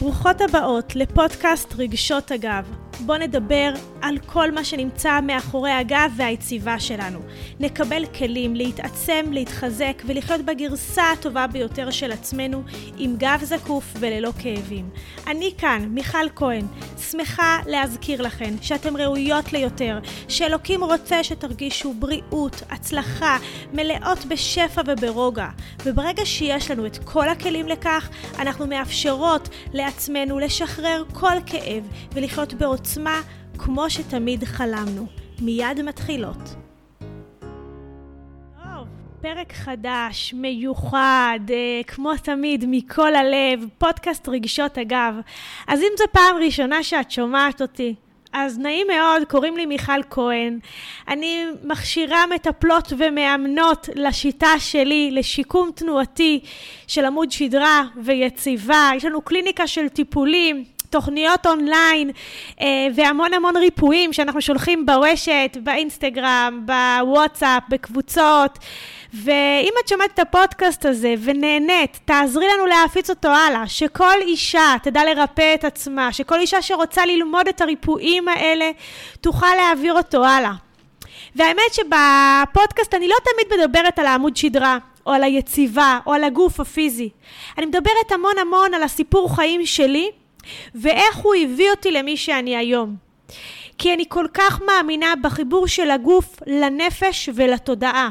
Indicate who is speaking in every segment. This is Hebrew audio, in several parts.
Speaker 1: ברוכות הבאות לפודקאסט רגשות הגב. בואו נדבר על כל מה שנמצא מאחורי הגב והיציבה שלנו. נקבל כלים להתעצם, להתחזק ולחיות בגרסה הטובה ביותר של עצמנו עם גב זקוף וללא כאבים. אני כאן, מיכל כהן, שמחה להזכיר לכן שאתן ראויות ליותר, שאלוקים רוצה שתרגישו בריאות, הצלחה, מלאות בשפע וברוגע. וברגע שיש לנו את כל הכלים לכך, אנחנו מאפשרות לעצמנו לשחרר כל כאב ולחיות בעוצמה כמו שתמיד חלמנו. מיד מתחילות. טוב, פרק חדש, מיוחד, אה, כמו תמיד, מכל הלב, פודקאסט רגשות אגב. אז אם זו פעם ראשונה שאת שומעת אותי, אז נעים מאוד, קוראים לי מיכל כהן. אני מכשירה מטפלות ומאמנות לשיטה שלי לשיקום תנועתי של עמוד שדרה ויציבה. יש לנו קליניקה של טיפולים, תוכניות אונליין אה, והמון המון ריפויים שאנחנו שולחים ברשת, באינסטגרם, בוואטסאפ, בקבוצות. ואם את שומעת את הפודקאסט הזה ונהנית, תעזרי לנו להפיץ אותו הלאה, שכל אישה תדע לרפא את עצמה, שכל אישה שרוצה ללמוד את הריפויים האלה, תוכל להעביר אותו הלאה. והאמת שבפודקאסט אני לא תמיד מדברת על העמוד שדרה, או על היציבה, או על הגוף הפיזי. אני מדברת המון המון על הסיפור חיים שלי, ואיך הוא הביא אותי למי שאני היום. כי אני כל כך מאמינה בחיבור של הגוף לנפש ולתודעה.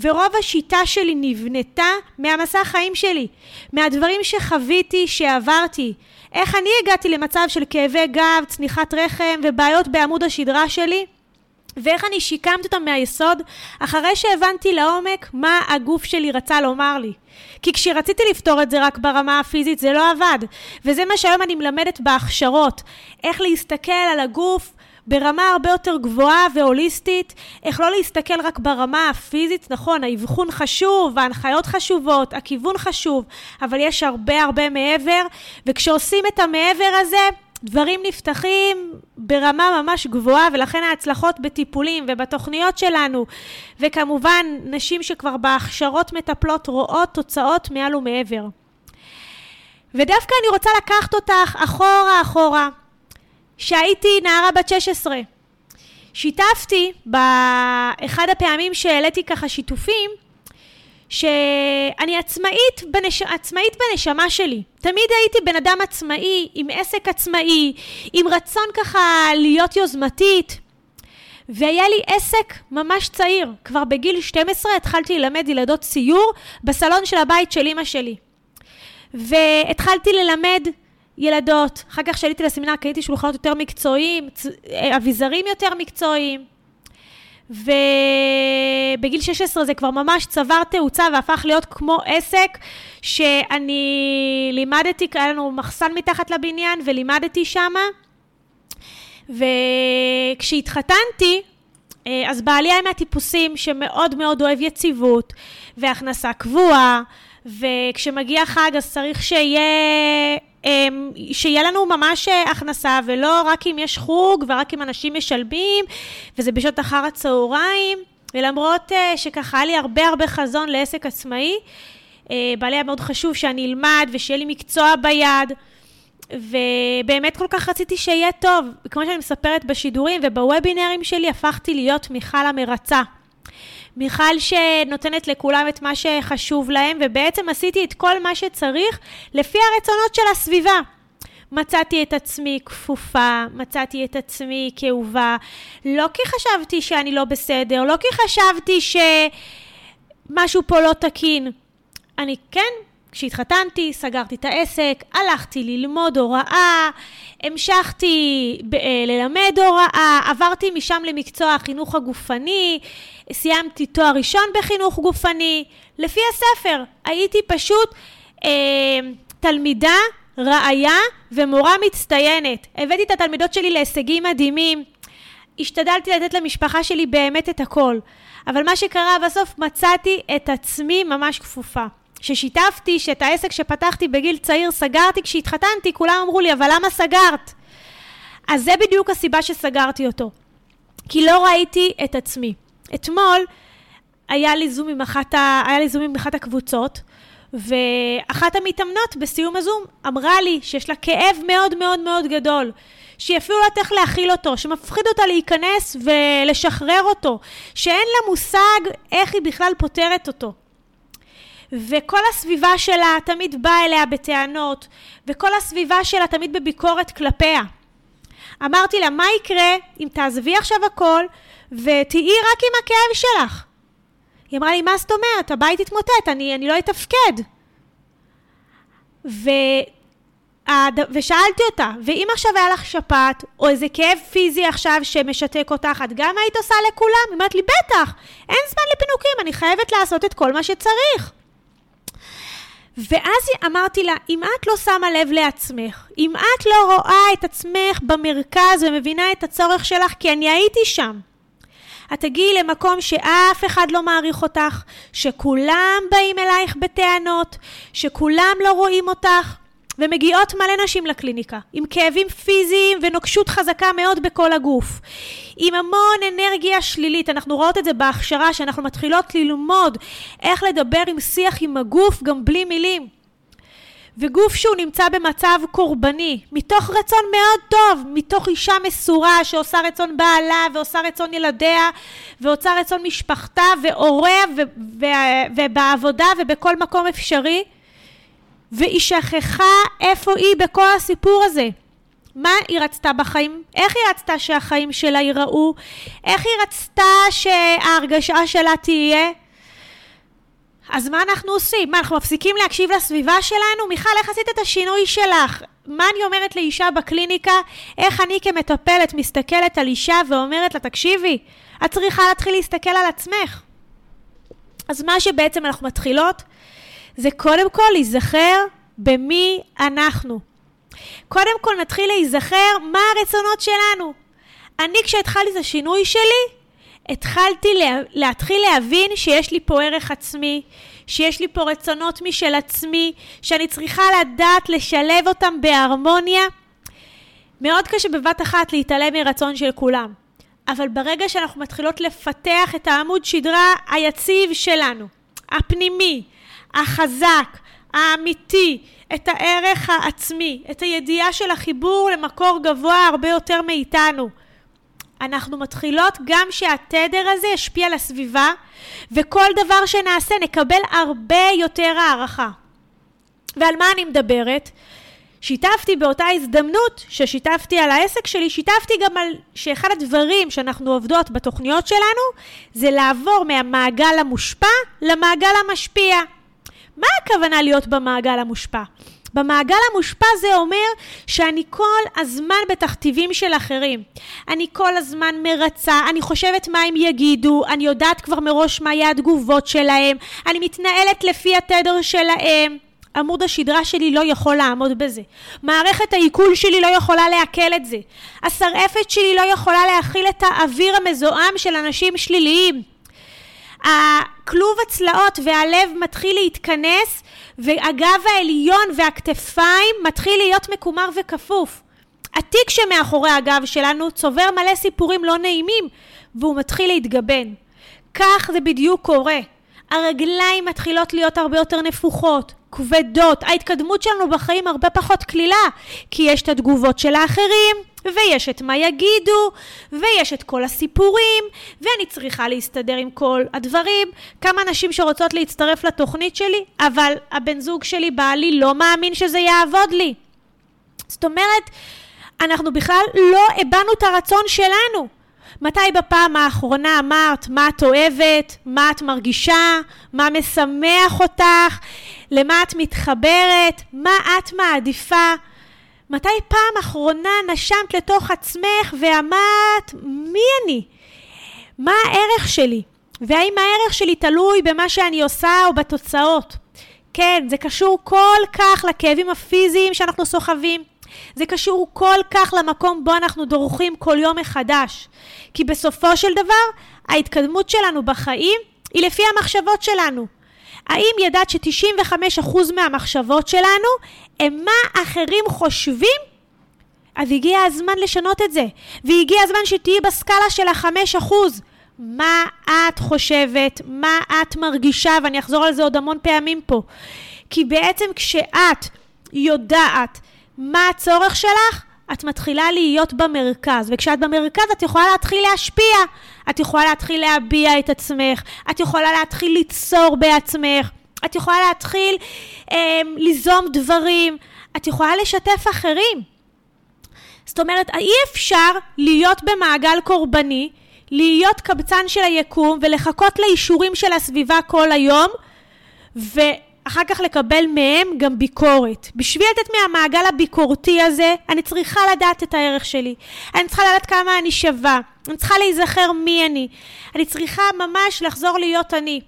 Speaker 1: ורוב השיטה שלי נבנתה מהמסע החיים שלי, מהדברים שחוויתי, שעברתי. איך אני הגעתי למצב של כאבי גב, צניחת רחם ובעיות בעמוד השדרה שלי? ואיך אני שיקמתי אותם מהיסוד אחרי שהבנתי לעומק מה הגוף שלי רצה לומר לי. כי כשרציתי לפתור את זה רק ברמה הפיזית זה לא עבד. וזה מה שהיום אני מלמדת בהכשרות. איך להסתכל על הגוף ברמה הרבה יותר גבוהה והוליסטית, איך לא להסתכל רק ברמה הפיזית, נכון, האבחון חשוב, ההנחיות חשובות, הכיוון חשוב, אבל יש הרבה הרבה מעבר, וכשעושים את המעבר הזה, דברים נפתחים ברמה ממש גבוהה, ולכן ההצלחות בטיפולים ובתוכניות שלנו, וכמובן, נשים שכבר בהכשרות מטפלות רואות תוצאות מעל ומעבר. ודווקא אני רוצה לקחת אותך אחורה אחורה, שהייתי נערה בת 16. שיתפתי באחד הפעמים שהעליתי ככה שיתופים, שאני עצמאית, בנש... עצמאית בנשמה שלי. תמיד הייתי בן אדם עצמאי, עם עסק עצמאי, עם רצון ככה להיות יוזמתית. והיה לי עסק ממש צעיר. כבר בגיל 12 התחלתי ללמד ילדות ציור בסלון של הבית של אימא שלי. והתחלתי ללמד ילדות. אחר כך כשעליתי לסמינר קניתי שולחנות יותר מקצועיים, אביזרים יותר מקצועיים. ובגיל 16 זה כבר ממש צבר תאוצה והפך להיות כמו עסק שאני לימדתי, היה לנו מחסן מתחת לבניין ולימדתי שמה. וכשהתחתנתי, אז בעלי היה מהטיפוסים שמאוד מאוד אוהב יציבות והכנסה קבועה, וכשמגיע חג אז צריך שיהיה שיהיה לנו ממש אה, הכנסה, ולא רק אם יש חוג ורק אם אנשים משלמים, וזה בשעות אחר הצהריים. ולמרות אה, שככה היה לי הרבה הרבה חזון לעסק עצמאי, אה, בעלי היה מאוד חשוב שאני אלמד ושיהיה לי מקצוע ביד. ובאמת כל כך רציתי שיהיה טוב. כמו שאני מספרת בשידורים ובוובינרים שלי, הפכתי להיות מיכל המרצה. מיכל שנותנת לכולם את מה שחשוב להם, ובעצם עשיתי את כל מה שצריך לפי הרצונות של הסביבה. מצאתי את עצמי כפופה, מצאתי את עצמי כאובה, לא כי חשבתי שאני לא בסדר, לא כי חשבתי שמשהו פה לא תקין. אני כן כשהתחתנתי, סגרתי את העסק, הלכתי ללמוד הוראה, המשכתי ב- אה, ללמד הוראה, עברתי משם למקצוע החינוך הגופני, סיימתי תואר ראשון בחינוך גופני. לפי הספר, הייתי פשוט אה, תלמידה, ראיה ומורה מצטיינת. הבאתי את התלמידות שלי להישגים מדהימים. השתדלתי לתת למשפחה שלי באמת את הכל. אבל מה שקרה בסוף מצאתי את עצמי ממש כפופה. ששיתפתי שאת העסק שפתחתי בגיל צעיר סגרתי כשהתחתנתי, כולם אמרו לי, אבל למה סגרת? אז זה בדיוק הסיבה שסגרתי אותו. כי לא ראיתי את עצמי. אתמול היה לי זום עם אחת, ה... היה לי זום עם אחת הקבוצות, ואחת המתאמנות בסיום הזום אמרה לי שיש לה כאב מאוד מאוד מאוד גדול. שהיא אפילו לא יודעת איך להכיל אותו, שמפחיד אותה להיכנס ולשחרר אותו, שאין לה מושג איך היא בכלל פותרת אותו. וכל הסביבה שלה תמיד באה אליה בטענות, וכל הסביבה שלה תמיד בביקורת כלפיה. אמרתי לה, מה יקרה אם תעזבי עכשיו הכל ותהיי רק עם הכאב שלך? היא אמרה לי, מה זאת אומרת? הבית יתמוטט, אני, אני לא אתפקד. ו... ושאלתי אותה, ואם עכשיו היה לך שפעת, או איזה כאב פיזי עכשיו שמשתק אותך, את גם היית עושה לכולם? היא אומרת לי, בטח, אין זמן לפינוקים, אני חייבת לעשות את כל מה שצריך. ואז אמרתי לה, אם את לא שמה לב לעצמך, אם את לא רואה את עצמך במרכז ומבינה את הצורך שלך, כי אני הייתי שם, את תגיעי למקום שאף אחד לא מעריך אותך, שכולם באים אלייך בטענות, שכולם לא רואים אותך, ומגיעות מלא נשים לקליניקה, עם כאבים פיזיים ונוקשות חזקה מאוד בכל הגוף, עם המון אנרגיה שלילית, אנחנו רואות את זה בהכשרה, שאנחנו מתחילות ללמוד איך לדבר עם שיח עם הגוף גם בלי מילים. וגוף שהוא נמצא במצב קורבני, מתוך רצון מאוד טוב, מתוך אישה מסורה שעושה רצון בעלה ועושה רצון ילדיה ועושה רצון משפחתה והוריה ובעבודה ובכל מקום אפשרי, והיא שכחה איפה היא בכל הסיפור הזה. מה היא רצתה בחיים? איך היא רצתה שהחיים שלה ייראו? איך היא רצתה שההרגשה שלה תהיה? אז מה אנחנו עושים? מה, אנחנו מפסיקים להקשיב לסביבה שלנו? מיכל, איך עשית את השינוי שלך? מה אני אומרת לאישה בקליניקה? איך אני כמטפלת מסתכלת על אישה ואומרת לה, תקשיבי, את צריכה להתחיל להסתכל על עצמך. אז מה שבעצם אנחנו מתחילות, זה קודם כל להיזכר במי אנחנו. קודם כל נתחיל להיזכר מה הרצונות שלנו. אני כשהתחלתי את השינוי שלי, התחלתי לה, להתחיל להבין שיש לי פה ערך עצמי, שיש לי פה רצונות משל עצמי, שאני צריכה לדעת לשלב אותם בהרמוניה. מאוד קשה בבת אחת להתעלם מרצון של כולם, אבל ברגע שאנחנו מתחילות לפתח את העמוד שדרה היציב שלנו, הפנימי, החזק, האמיתי, את הערך העצמי, את הידיעה של החיבור למקור גבוה הרבה יותר מאיתנו. אנחנו מתחילות גם שהתדר הזה ישפיע על הסביבה, וכל דבר שנעשה נקבל הרבה יותר הערכה. ועל מה אני מדברת? שיתפתי באותה הזדמנות ששיתפתי על העסק שלי, שיתפתי גם על שאחד הדברים שאנחנו עובדות בתוכניות שלנו זה לעבור מהמעגל המושפע למעגל המשפיע. מה הכוונה להיות במעגל המושפע? במעגל המושפע זה אומר שאני כל הזמן בתכתיבים של אחרים. אני כל הזמן מרצה, אני חושבת מה הם יגידו, אני יודעת כבר מראש מה יהיה התגובות שלהם, אני מתנהלת לפי התדר שלהם. עמוד השדרה שלי לא יכול לעמוד בזה. מערכת העיכול שלי לא יכולה לעכל את זה. השרעפת שלי לא יכולה להכיל את האוויר המזוהם של אנשים שליליים. הכלוב הצלעות והלב מתחיל להתכנס והגב העליון והכתפיים מתחיל להיות מקומר וכפוף. התיק שמאחורי הגב שלנו צובר מלא סיפורים לא נעימים והוא מתחיל להתגבן. כך זה בדיוק קורה. הרגליים מתחילות להיות הרבה יותר נפוחות, כבדות, ההתקדמות שלנו בחיים הרבה פחות קלילה, כי יש את התגובות של האחרים, ויש את מה יגידו, ויש את כל הסיפורים, ואני צריכה להסתדר עם כל הדברים. כמה נשים שרוצות להצטרף לתוכנית שלי, אבל הבן זוג שלי, בעלי, לא מאמין שזה יעבוד לי. זאת אומרת, אנחנו בכלל לא הבענו את הרצון שלנו. מתי בפעם האחרונה אמרת מה את אוהבת, מה את מרגישה, מה משמח אותך, למה את מתחברת, מה את מעדיפה? מתי פעם אחרונה נשמת לתוך עצמך ואמרת, מי אני? מה הערך שלי? והאם הערך שלי תלוי במה שאני עושה או בתוצאות? כן, זה קשור כל כך לכאבים הפיזיים שאנחנו סוחבים. זה קשור כל כך למקום בו אנחנו דורכים כל יום מחדש. כי בסופו של דבר, ההתקדמות שלנו בחיים היא לפי המחשבות שלנו. האם ידעת ש-95% מהמחשבות שלנו הם מה אחרים חושבים? אז הגיע הזמן לשנות את זה, והגיע הזמן שתהיי בסקאלה של ה-5%. מה את חושבת, מה את מרגישה, ואני אחזור על זה עוד המון פעמים פה. כי בעצם כשאת יודעת מה הצורך שלך, את מתחילה להיות במרכז, וכשאת במרכז את יכולה להתחיל להשפיע, את יכולה להתחיל להביע את עצמך, את יכולה להתחיל ליצור בעצמך, את יכולה להתחיל אה, ליזום דברים, את יכולה לשתף אחרים. זאת אומרת, אי אפשר להיות במעגל קורבני, להיות קבצן של היקום ולחכות לאישורים של הסביבה כל היום, ו... אחר כך לקבל מהם גם ביקורת. בשביל לתת מהמעגל הביקורתי הזה, אני צריכה לדעת את הערך שלי. אני צריכה לדעת כמה אני שווה. אני צריכה להיזכר מי אני. אני צריכה ממש לחזור להיות אני.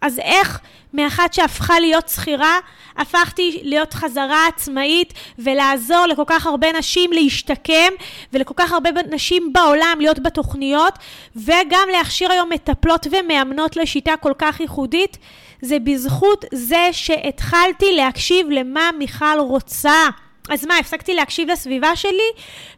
Speaker 1: אז איך מאחת שהפכה להיות שכירה, הפכתי להיות חזרה עצמאית ולעזור לכל כך הרבה נשים להשתקם ולכל כך הרבה נשים בעולם להיות בתוכניות וגם להכשיר היום מטפלות ומאמנות לשיטה כל כך ייחודית. זה בזכות זה שהתחלתי להקשיב למה מיכל רוצה. אז מה, הפסקתי להקשיב לסביבה שלי?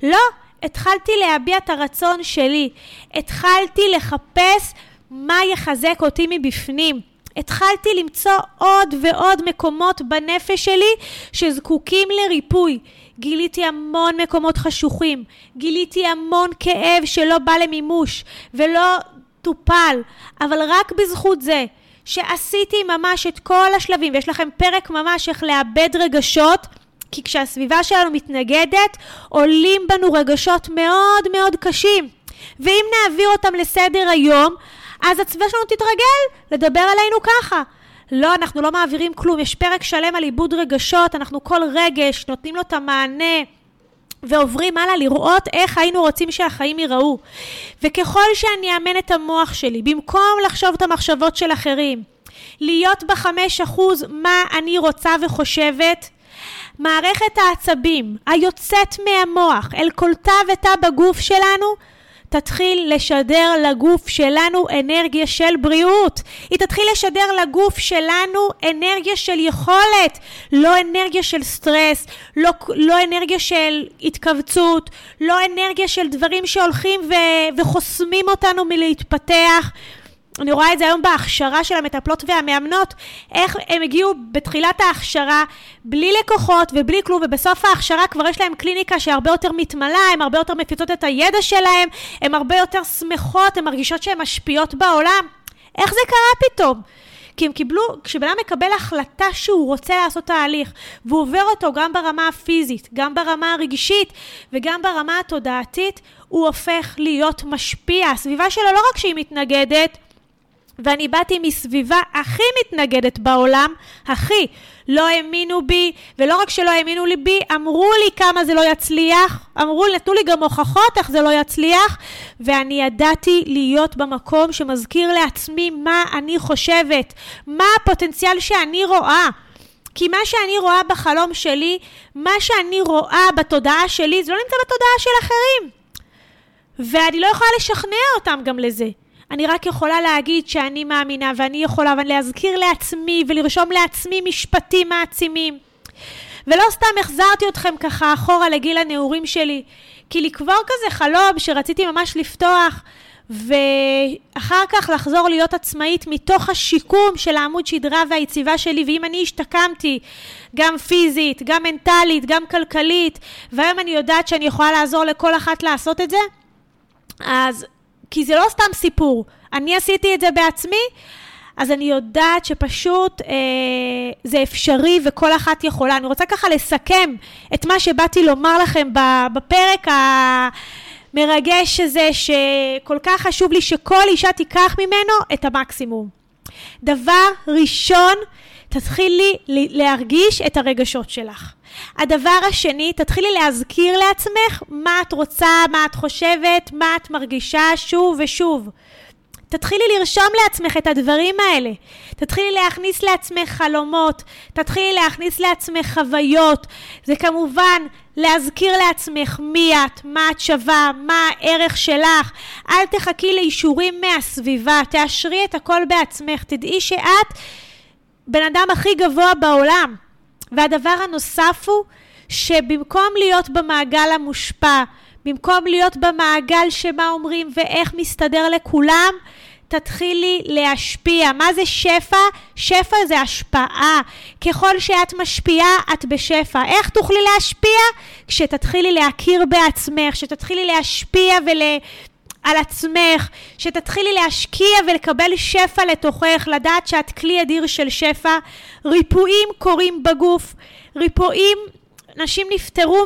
Speaker 1: לא, התחלתי להביע את הרצון שלי. התחלתי לחפש מה יחזק אותי מבפנים. התחלתי למצוא עוד ועוד מקומות בנפש שלי שזקוקים לריפוי. גיליתי המון מקומות חשוכים, גיליתי המון כאב שלא בא למימוש ולא טופל, אבל רק בזכות זה שעשיתי ממש את כל השלבים, ויש לכם פרק ממש איך לאבד רגשות, כי כשהסביבה שלנו מתנגדת, עולים בנו רגשות מאוד מאוד קשים. ואם נעביר אותם לסדר היום, אז הסביבה שלנו תתרגל לדבר עלינו ככה. לא, אנחנו לא מעבירים כלום, יש פרק שלם על עיבוד רגשות, אנחנו כל רגש נותנים לו את המענה. ועוברים הלאה לראות איך היינו רוצים שהחיים ייראו. וככל שאני אאמן את המוח שלי, במקום לחשוב את המחשבות של אחרים, להיות בחמש אחוז מה אני רוצה וחושבת, מערכת העצבים היוצאת מהמוח אל כל תא ותא בגוף שלנו תתחיל לשדר לגוף שלנו אנרגיה של בריאות. היא תתחיל לשדר לגוף שלנו אנרגיה של יכולת, לא אנרגיה של סטרס, לא, לא אנרגיה של התכווצות, לא אנרגיה של דברים שהולכים ו- וחוסמים אותנו מלהתפתח. אני רואה את זה היום בהכשרה של המטפלות והמאמנות, איך הם הגיעו בתחילת ההכשרה בלי לקוחות ובלי כלום, ובסוף ההכשרה כבר יש להם קליניקה שהרבה יותר מתמלה, הן הרבה יותר מפיצות את הידע שלהם, הן הרבה יותר שמחות, הן מרגישות שהן משפיעות בעולם. איך זה קרה פתאום? כי הם קיבלו, כשבן אדם מקבל החלטה שהוא רוצה לעשות תהליך, והוא עובר אותו גם ברמה הפיזית, גם ברמה הרגשית וגם ברמה התודעתית, הוא הופך להיות משפיע. הסביבה שלו לא רק שהיא מתנגדת, ואני באתי מסביבה הכי מתנגדת בעולם, הכי. לא האמינו בי, ולא רק שלא האמינו לי בי, אמרו לי כמה זה לא יצליח, אמרו נתנו לי גם הוכחות איך זה לא יצליח, ואני ידעתי להיות במקום שמזכיר לעצמי מה אני חושבת, מה הפוטנציאל שאני רואה. כי מה שאני רואה בחלום שלי, מה שאני רואה בתודעה שלי, זה לא נמצא בתודעה של אחרים. ואני לא יכולה לשכנע אותם גם לזה. אני רק יכולה להגיד שאני מאמינה ואני יכולה להזכיר לעצמי ולרשום לעצמי משפטים מעצימים. ולא סתם החזרתי אתכם ככה אחורה לגיל הנעורים שלי, כי לקבור כזה חלום שרציתי ממש לפתוח, ואחר כך לחזור להיות עצמאית מתוך השיקום של העמוד שדרה והיציבה שלי, ואם אני השתקמתי גם פיזית, גם מנטלית, גם כלכלית, והיום אני יודעת שאני יכולה לעזור לכל אחת לעשות את זה, אז כי זה לא סתם סיפור. אני עשיתי את זה בעצמי, אז אני יודעת שפשוט אה, זה אפשרי וכל אחת יכולה. אני רוצה ככה לסכם את מה שבאתי לומר לכם בפרק המרגש הזה, שכל כך חשוב לי שכל אישה תיקח ממנו את המקסימום. דבר ראשון, תתחילי להרגיש את הרגשות שלך. הדבר השני, תתחילי להזכיר לעצמך מה את רוצה, מה את חושבת, מה את מרגישה שוב ושוב. תתחילי לרשום לעצמך את הדברים האלה. תתחילי להכניס לעצמך חלומות, תתחילי להכניס לעצמך חוויות. זה כמובן להזכיר לעצמך מי את, מה את שווה, מה הערך שלך. אל תחכי לאישורים מהסביבה, תאשרי את הכל בעצמך. תדעי שאת בן אדם הכי גבוה בעולם. והדבר הנוסף הוא שבמקום להיות במעגל המושפע, במקום להיות במעגל שמה אומרים ואיך מסתדר לכולם, תתחילי להשפיע. מה זה שפע? שפע זה השפעה. ככל שאת משפיעה, את בשפע. איך תוכלי להשפיע? כשתתחילי להכיר בעצמך, שתתחילי להשפיע ול... על עצמך, שתתחילי להשקיע ולקבל שפע לתוכך, לדעת שאת כלי אדיר של שפע. ריפויים קורים בגוף, ריפויים, נשים נפטרו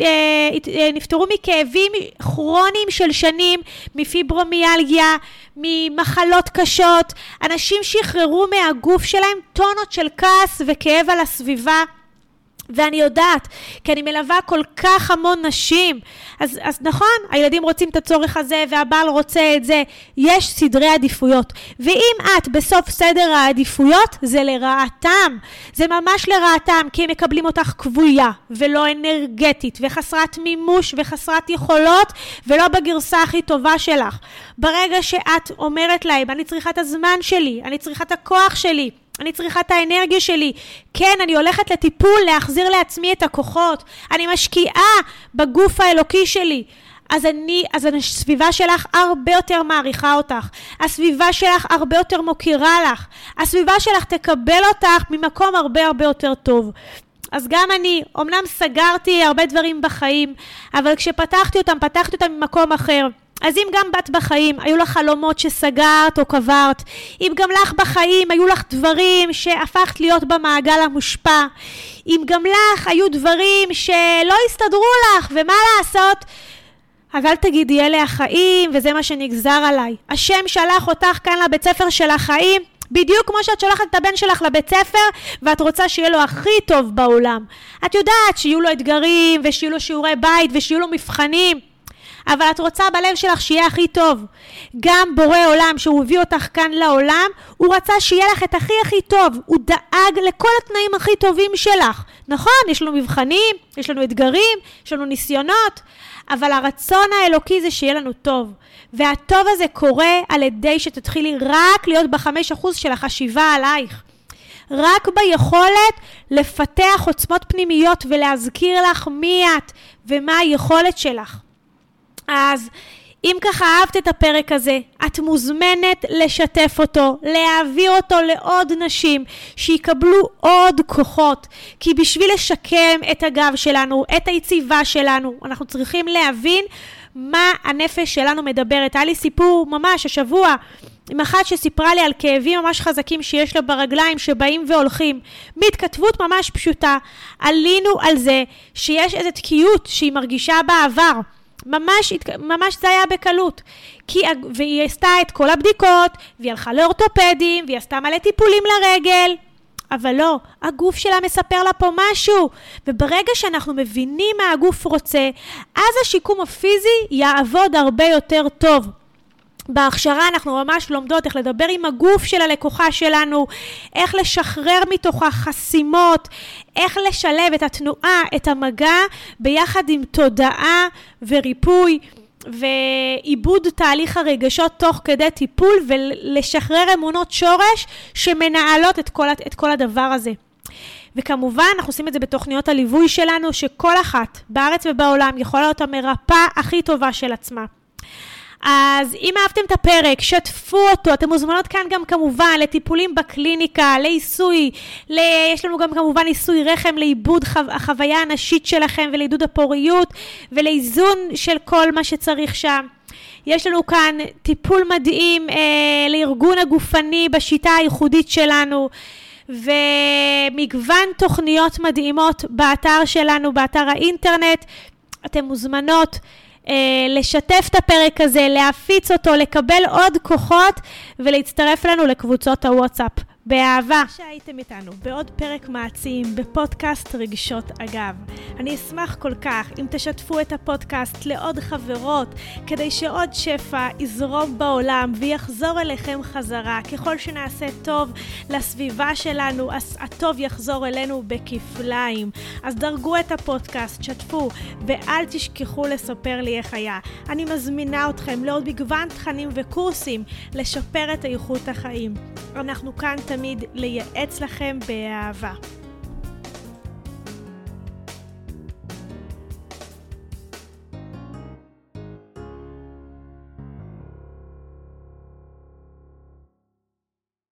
Speaker 1: אה, אה, נפטרו מכאבים כרוניים של שנים, מפיברומיאלגיה, ממחלות קשות. אנשים שחררו מהגוף שלהם טונות של כעס וכאב על הסביבה. ואני יודעת, כי אני מלווה כל כך המון נשים. אז, אז נכון, הילדים רוצים את הצורך הזה והבעל רוצה את זה. יש סדרי עדיפויות. ואם את בסוף סדר העדיפויות, זה לרעתם. זה ממש לרעתם, כי הם מקבלים אותך כבויה, ולא אנרגטית, וחסרת מימוש, וחסרת יכולות, ולא בגרסה הכי טובה שלך. ברגע שאת אומרת להם, אני צריכה את הזמן שלי, אני צריכה את הכוח שלי, אני צריכה את האנרגיה שלי. כן, אני הולכת לטיפול להחזיר לעצמי את הכוחות. אני משקיעה בגוף האלוקי שלי. אז אני, אז הסביבה שלך הרבה יותר מעריכה אותך. הסביבה שלך הרבה יותר מוקירה לך. הסביבה שלך תקבל אותך ממקום הרבה הרבה יותר טוב. אז גם אני, אמנם סגרתי הרבה דברים בחיים, אבל כשפתחתי אותם, פתחתי אותם ממקום אחר. אז אם גם בת בחיים היו לך חלומות שסגרת או קברת, אם גם לך בחיים היו לך דברים שהפכת להיות במעגל המושפע, אם גם לך היו דברים שלא הסתדרו לך, ומה לעשות? אז אל תגידי, אלה החיים, וזה מה שנגזר עליי. השם שלח אותך כאן לבית ספר של החיים, בדיוק כמו שאת שולחת את הבן שלך לבית ספר, ואת רוצה שיהיה לו הכי טוב בעולם. את יודעת שיהיו לו אתגרים, ושיהיו לו שיעורי בית, ושיהיו לו מבחנים. אבל את רוצה בלב שלך שיהיה הכי טוב. גם בורא עולם, שהוא הביא אותך כאן לעולם, הוא רצה שיהיה לך את הכי הכי טוב. הוא דאג לכל התנאים הכי טובים שלך. נכון, יש לנו מבחנים, יש לנו אתגרים, יש לנו ניסיונות, אבל הרצון האלוקי זה שיהיה לנו טוב. והטוב הזה קורה על ידי שתתחילי רק להיות בחמש אחוז של החשיבה עלייך. רק ביכולת לפתח עוצמות פנימיות ולהזכיר לך מי את ומה היכולת שלך. אז אם ככה אהבת את הפרק הזה, את מוזמנת לשתף אותו, להעביר אותו לעוד נשים, שיקבלו עוד כוחות. כי בשביל לשקם את הגב שלנו, את היציבה שלנו, אנחנו צריכים להבין מה הנפש שלנו מדברת. היה לי סיפור ממש השבוע עם אחת שסיפרה לי על כאבים ממש חזקים שיש לה ברגליים שבאים והולכים. מהתכתבות ממש פשוטה, עלינו על זה שיש איזו תקיעות שהיא מרגישה בעבר. ממש, ממש זה היה בקלות. כי, והיא עשתה את כל הבדיקות, והיא הלכה לאורתופדים, והיא עשתה מלא טיפולים לרגל. אבל לא, הגוף שלה מספר לה פה משהו. וברגע שאנחנו מבינים מה הגוף רוצה, אז השיקום הפיזי יעבוד הרבה יותר טוב. בהכשרה אנחנו ממש לומדות איך לדבר עם הגוף של הלקוחה שלנו, איך לשחרר מתוכה חסימות, איך לשלב את התנועה, את המגע, ביחד עם תודעה וריפוי. ועיבוד תהליך הרגשות תוך כדי טיפול ולשחרר אמונות שורש שמנהלות את כל, את כל הדבר הזה. וכמובן, אנחנו עושים את זה בתוכניות הליווי שלנו, שכל אחת בארץ ובעולם יכולה להיות המרפאה הכי טובה של עצמה. אז אם אהבתם את הפרק, שתפו אותו. אתם מוזמנות כאן גם כמובן לטיפולים בקליניקה, לעיסוי, ל... יש לנו גם כמובן עיסוי רחם לעיבוד חו... החוויה הנשית שלכם ולעידוד הפוריות ולאיזון של כל מה שצריך שם. יש לנו כאן טיפול מדהים אה, לארגון הגופני בשיטה הייחודית שלנו. ומגוון תוכניות מדהימות באתר שלנו, באתר האינטרנט. אתן מוזמנות לשתף את הפרק הזה, להפיץ אותו, לקבל עוד כוחות ולהצטרף לנו לקבוצות הוואטסאפ. באהבה. שהייתם איתנו בעוד פרק מעצים בפודקאסט רגשות אגב. אני אשמח כל כך אם תשתפו את הפודקאסט לעוד חברות, כדי שעוד שפע יזרום בעולם ויחזור אליכם חזרה. ככל שנעשה טוב לסביבה שלנו, אז הטוב יחזור אלינו בכפליים. אז דרגו את הפודקאסט, שתפו, ואל תשכחו לספר לי איך היה. אני מזמינה אתכם לעוד מגוון תכנים וקורסים לשפר את איכות החיים. אנחנו כאן תמיד לייעץ לכם באהבה.